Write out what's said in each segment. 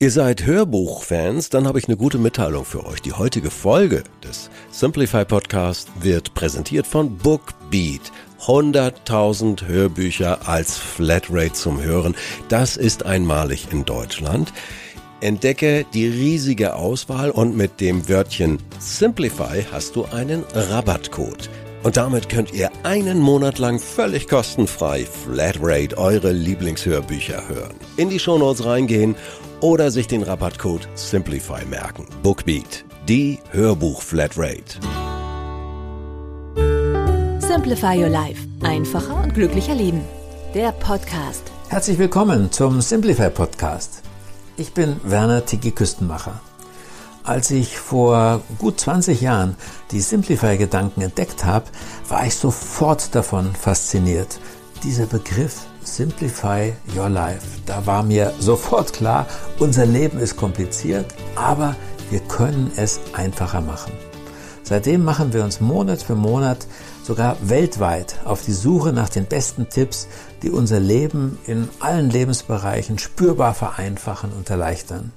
Ihr seid Hörbuchfans, dann habe ich eine gute Mitteilung für euch. Die heutige Folge des Simplify Podcast wird präsentiert von Bookbeat. 100.000 Hörbücher als Flatrate zum Hören. Das ist einmalig in Deutschland. Entdecke die riesige Auswahl und mit dem Wörtchen Simplify hast du einen Rabattcode. Und damit könnt ihr einen Monat lang völlig kostenfrei Flatrate eure Lieblingshörbücher hören. In die Shownotes reingehen oder sich den Rabattcode Simplify merken. Bookbeat, die Hörbuch-Flatrate. Simplify Your Life. Einfacher und glücklicher Leben. Der Podcast. Herzlich willkommen zum Simplify Podcast. Ich bin Werner Tiki Küstenmacher. Als ich vor gut 20 Jahren die Simplify-Gedanken entdeckt habe, war ich sofort davon fasziniert. Dieser Begriff Simplify Your Life, da war mir sofort klar, unser Leben ist kompliziert, aber wir können es einfacher machen. Seitdem machen wir uns Monat für Monat sogar weltweit auf die Suche nach den besten Tipps, die unser Leben in allen Lebensbereichen spürbar vereinfachen und erleichtern.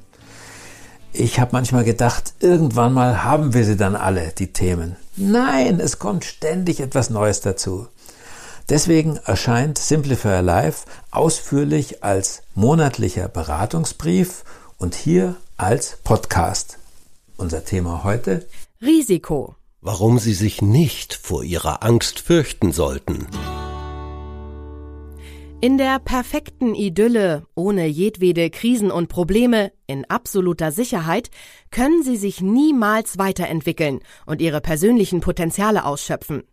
Ich habe manchmal gedacht, irgendwann mal haben wir sie dann alle, die Themen. Nein, es kommt ständig etwas Neues dazu. Deswegen erscheint Simplify Life ausführlich als monatlicher Beratungsbrief und hier als Podcast. Unser Thema heute Risiko. Warum sie sich nicht vor ihrer Angst fürchten sollten. In der perfekten Idylle, ohne jedwede Krisen und Probleme, in absoluter Sicherheit, können sie sich niemals weiterentwickeln und ihre persönlichen Potenziale ausschöpfen.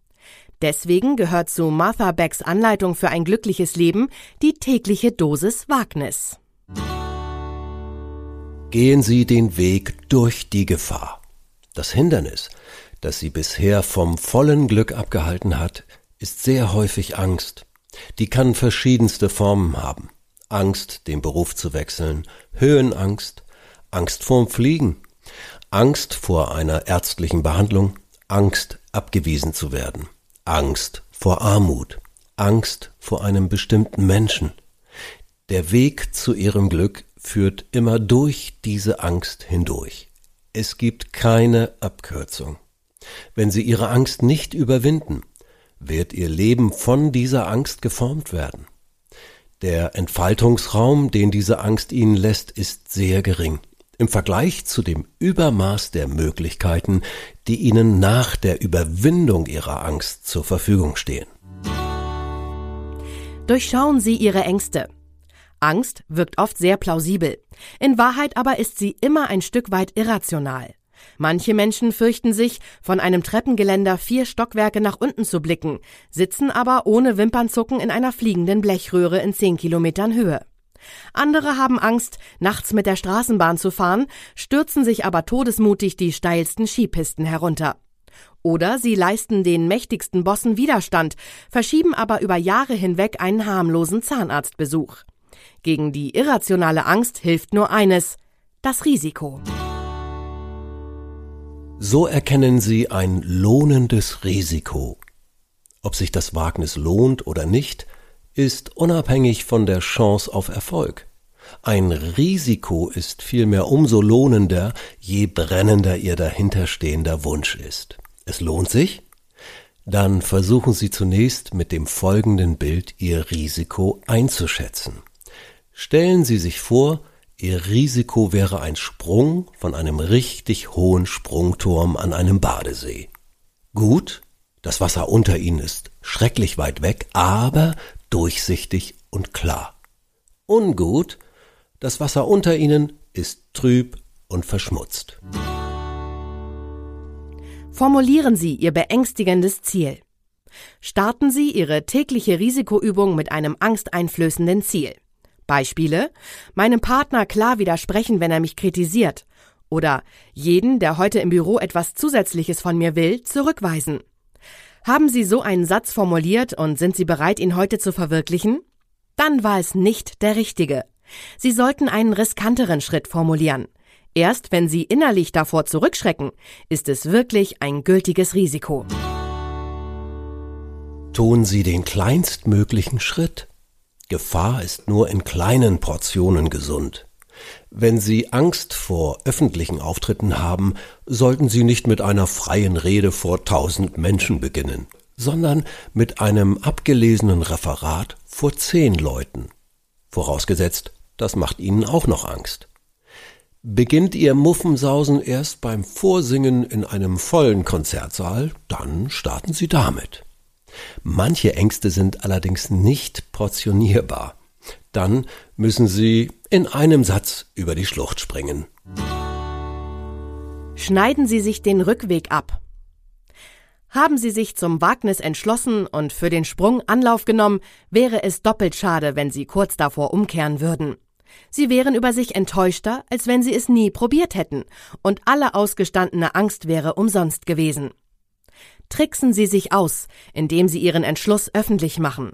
Deswegen gehört zu Martha Becks Anleitung für ein glückliches Leben die tägliche Dosis Wagnis. Gehen Sie den Weg durch die Gefahr. Das Hindernis, das Sie bisher vom vollen Glück abgehalten hat, ist sehr häufig Angst. Die kann verschiedenste Formen haben. Angst, den Beruf zu wechseln, Höhenangst, Angst vorm Fliegen, Angst vor einer ärztlichen Behandlung, Angst, abgewiesen zu werden, Angst vor Armut, Angst vor einem bestimmten Menschen. Der Weg zu ihrem Glück führt immer durch diese Angst hindurch. Es gibt keine Abkürzung. Wenn Sie Ihre Angst nicht überwinden, wird Ihr Leben von dieser Angst geformt werden. Der Entfaltungsraum, den diese Angst Ihnen lässt, ist sehr gering im Vergleich zu dem Übermaß der Möglichkeiten, die Ihnen nach der Überwindung Ihrer Angst zur Verfügung stehen. Durchschauen Sie Ihre Ängste. Angst wirkt oft sehr plausibel. In Wahrheit aber ist sie immer ein Stück weit irrational. Manche Menschen fürchten sich, von einem Treppengeländer vier Stockwerke nach unten zu blicken, sitzen aber ohne Wimpernzucken in einer fliegenden Blechröhre in zehn Kilometern Höhe. Andere haben Angst, nachts mit der Straßenbahn zu fahren, stürzen sich aber todesmutig die steilsten Skipisten herunter. Oder sie leisten den mächtigsten Bossen Widerstand, verschieben aber über Jahre hinweg einen harmlosen Zahnarztbesuch. Gegen die irrationale Angst hilft nur eines das Risiko. So erkennen Sie ein lohnendes Risiko. Ob sich das Wagnis lohnt oder nicht, ist unabhängig von der Chance auf Erfolg. Ein Risiko ist vielmehr umso lohnender, je brennender Ihr dahinterstehender Wunsch ist. Es lohnt sich? Dann versuchen Sie zunächst mit dem folgenden Bild Ihr Risiko einzuschätzen. Stellen Sie sich vor, Ihr Risiko wäre ein Sprung von einem richtig hohen Sprungturm an einem Badesee. Gut, das Wasser unter Ihnen ist schrecklich weit weg, aber durchsichtig und klar. Ungut, das Wasser unter Ihnen ist trüb und verschmutzt. Formulieren Sie Ihr beängstigendes Ziel. Starten Sie Ihre tägliche Risikoübung mit einem angsteinflößenden Ziel. Beispiele meinem Partner klar widersprechen, wenn er mich kritisiert, oder jeden, der heute im Büro etwas Zusätzliches von mir will, zurückweisen. Haben Sie so einen Satz formuliert und sind Sie bereit, ihn heute zu verwirklichen? Dann war es nicht der richtige. Sie sollten einen riskanteren Schritt formulieren. Erst wenn Sie innerlich davor zurückschrecken, ist es wirklich ein gültiges Risiko. Tun Sie den kleinstmöglichen Schritt. Gefahr ist nur in kleinen Portionen gesund. Wenn Sie Angst vor öffentlichen Auftritten haben, sollten Sie nicht mit einer freien Rede vor tausend Menschen beginnen, sondern mit einem abgelesenen Referat vor zehn Leuten. Vorausgesetzt, das macht Ihnen auch noch Angst. Beginnt Ihr Muffensausen erst beim Vorsingen in einem vollen Konzertsaal, dann starten Sie damit. Manche Ängste sind allerdings nicht portionierbar. Dann müssen Sie in einem Satz über die Schlucht springen. Schneiden Sie sich den Rückweg ab. Haben Sie sich zum Wagnis entschlossen und für den Sprung Anlauf genommen, wäre es doppelt schade, wenn Sie kurz davor umkehren würden. Sie wären über sich enttäuschter, als wenn Sie es nie probiert hätten, und alle ausgestandene Angst wäre umsonst gewesen. Tricksen Sie sich aus, indem Sie Ihren Entschluss öffentlich machen.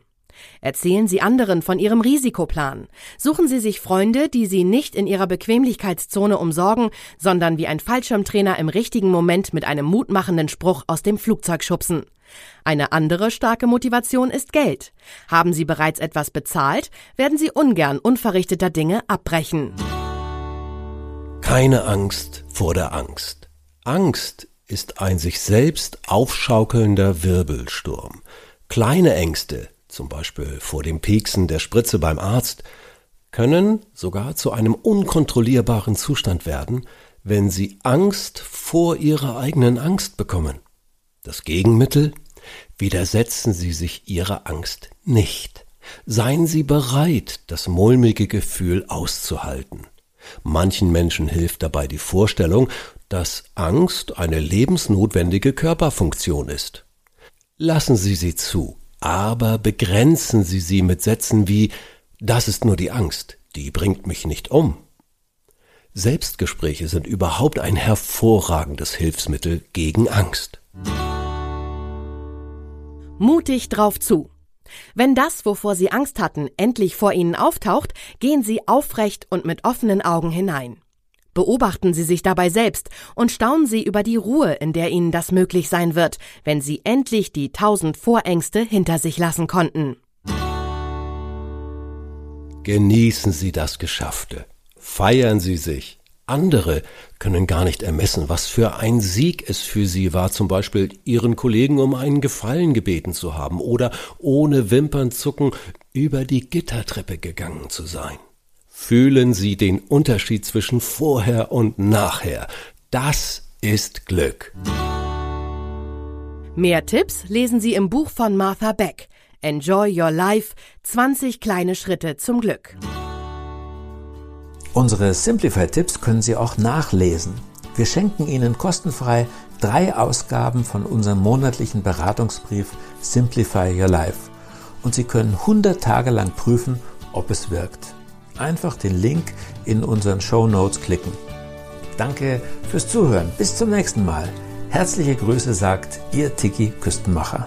Erzählen Sie anderen von Ihrem Risikoplan. Suchen Sie sich Freunde, die Sie nicht in Ihrer Bequemlichkeitszone umsorgen, sondern wie ein Fallschirmtrainer im richtigen Moment mit einem mutmachenden Spruch aus dem Flugzeug schubsen. Eine andere starke Motivation ist Geld. Haben Sie bereits etwas bezahlt, werden Sie ungern unverrichteter Dinge abbrechen. Keine Angst vor der Angst. Angst ist ein sich selbst aufschaukelnder Wirbelsturm. Kleine Ängste zum Beispiel vor dem Pieksen der Spritze beim Arzt, können sogar zu einem unkontrollierbaren Zustand werden, wenn sie Angst vor ihrer eigenen Angst bekommen. Das Gegenmittel? Widersetzen Sie sich Ihrer Angst nicht. Seien Sie bereit, das mulmige Gefühl auszuhalten. Manchen Menschen hilft dabei die Vorstellung, dass Angst eine lebensnotwendige Körperfunktion ist. Lassen Sie sie zu, aber begrenzen Sie sie mit Sätzen wie Das ist nur die Angst, die bringt mich nicht um. Selbstgespräche sind überhaupt ein hervorragendes Hilfsmittel gegen Angst. Mutig drauf zu. Wenn das, wovor Sie Angst hatten, endlich vor Ihnen auftaucht, gehen Sie aufrecht und mit offenen Augen hinein. Beobachten Sie sich dabei selbst und staunen Sie über die Ruhe, in der Ihnen das möglich sein wird, wenn Sie endlich die tausend Vorängste hinter sich lassen konnten. Genießen Sie das Geschaffte. Feiern Sie sich. Andere können gar nicht ermessen, was für ein Sieg es für Sie war, zum Beispiel Ihren Kollegen um einen Gefallen gebeten zu haben oder ohne Wimpernzucken über die Gittertreppe gegangen zu sein. Fühlen Sie den Unterschied zwischen vorher und nachher. Das ist Glück. Mehr Tipps lesen Sie im Buch von Martha Beck. Enjoy Your Life 20 kleine Schritte zum Glück. Unsere Simplify-Tipps können Sie auch nachlesen. Wir schenken Ihnen kostenfrei drei Ausgaben von unserem monatlichen Beratungsbrief Simplify Your Life. Und Sie können 100 Tage lang prüfen, ob es wirkt einfach den Link in unseren Show Notes klicken. Danke fürs Zuhören. Bis zum nächsten Mal. Herzliche Grüße sagt Ihr Tiki Küstenmacher.